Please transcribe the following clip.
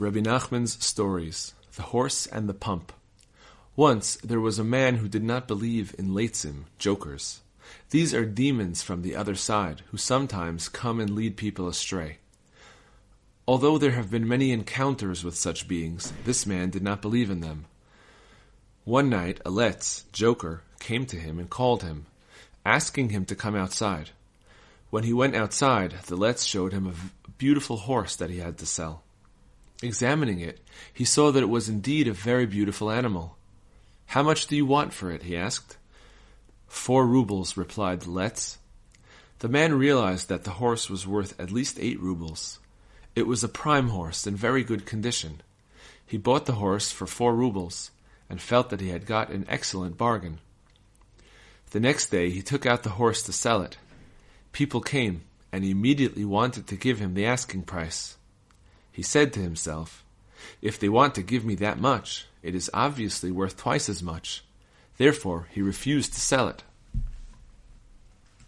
Rabbi Nachman's stories, the horse and the pump. Once there was a man who did not believe in leitzim, jokers. These are demons from the other side, who sometimes come and lead people astray. Although there have been many encounters with such beings, this man did not believe in them. One night, a letz, joker, came to him and called him, asking him to come outside. When he went outside, the letz showed him a beautiful horse that he had to sell. Examining it, he saw that it was indeed a very beautiful animal. How much do you want for it? he asked. Four rubles, replied the letz. The man realized that the horse was worth at least eight rubles. It was a prime horse in very good condition. He bought the horse for four rubles, and felt that he had got an excellent bargain. The next day he took out the horse to sell it. People came, and he immediately wanted to give him the asking price. He said to himself, If they want to give me that much, it is obviously worth twice as much. Therefore, he refused to sell it.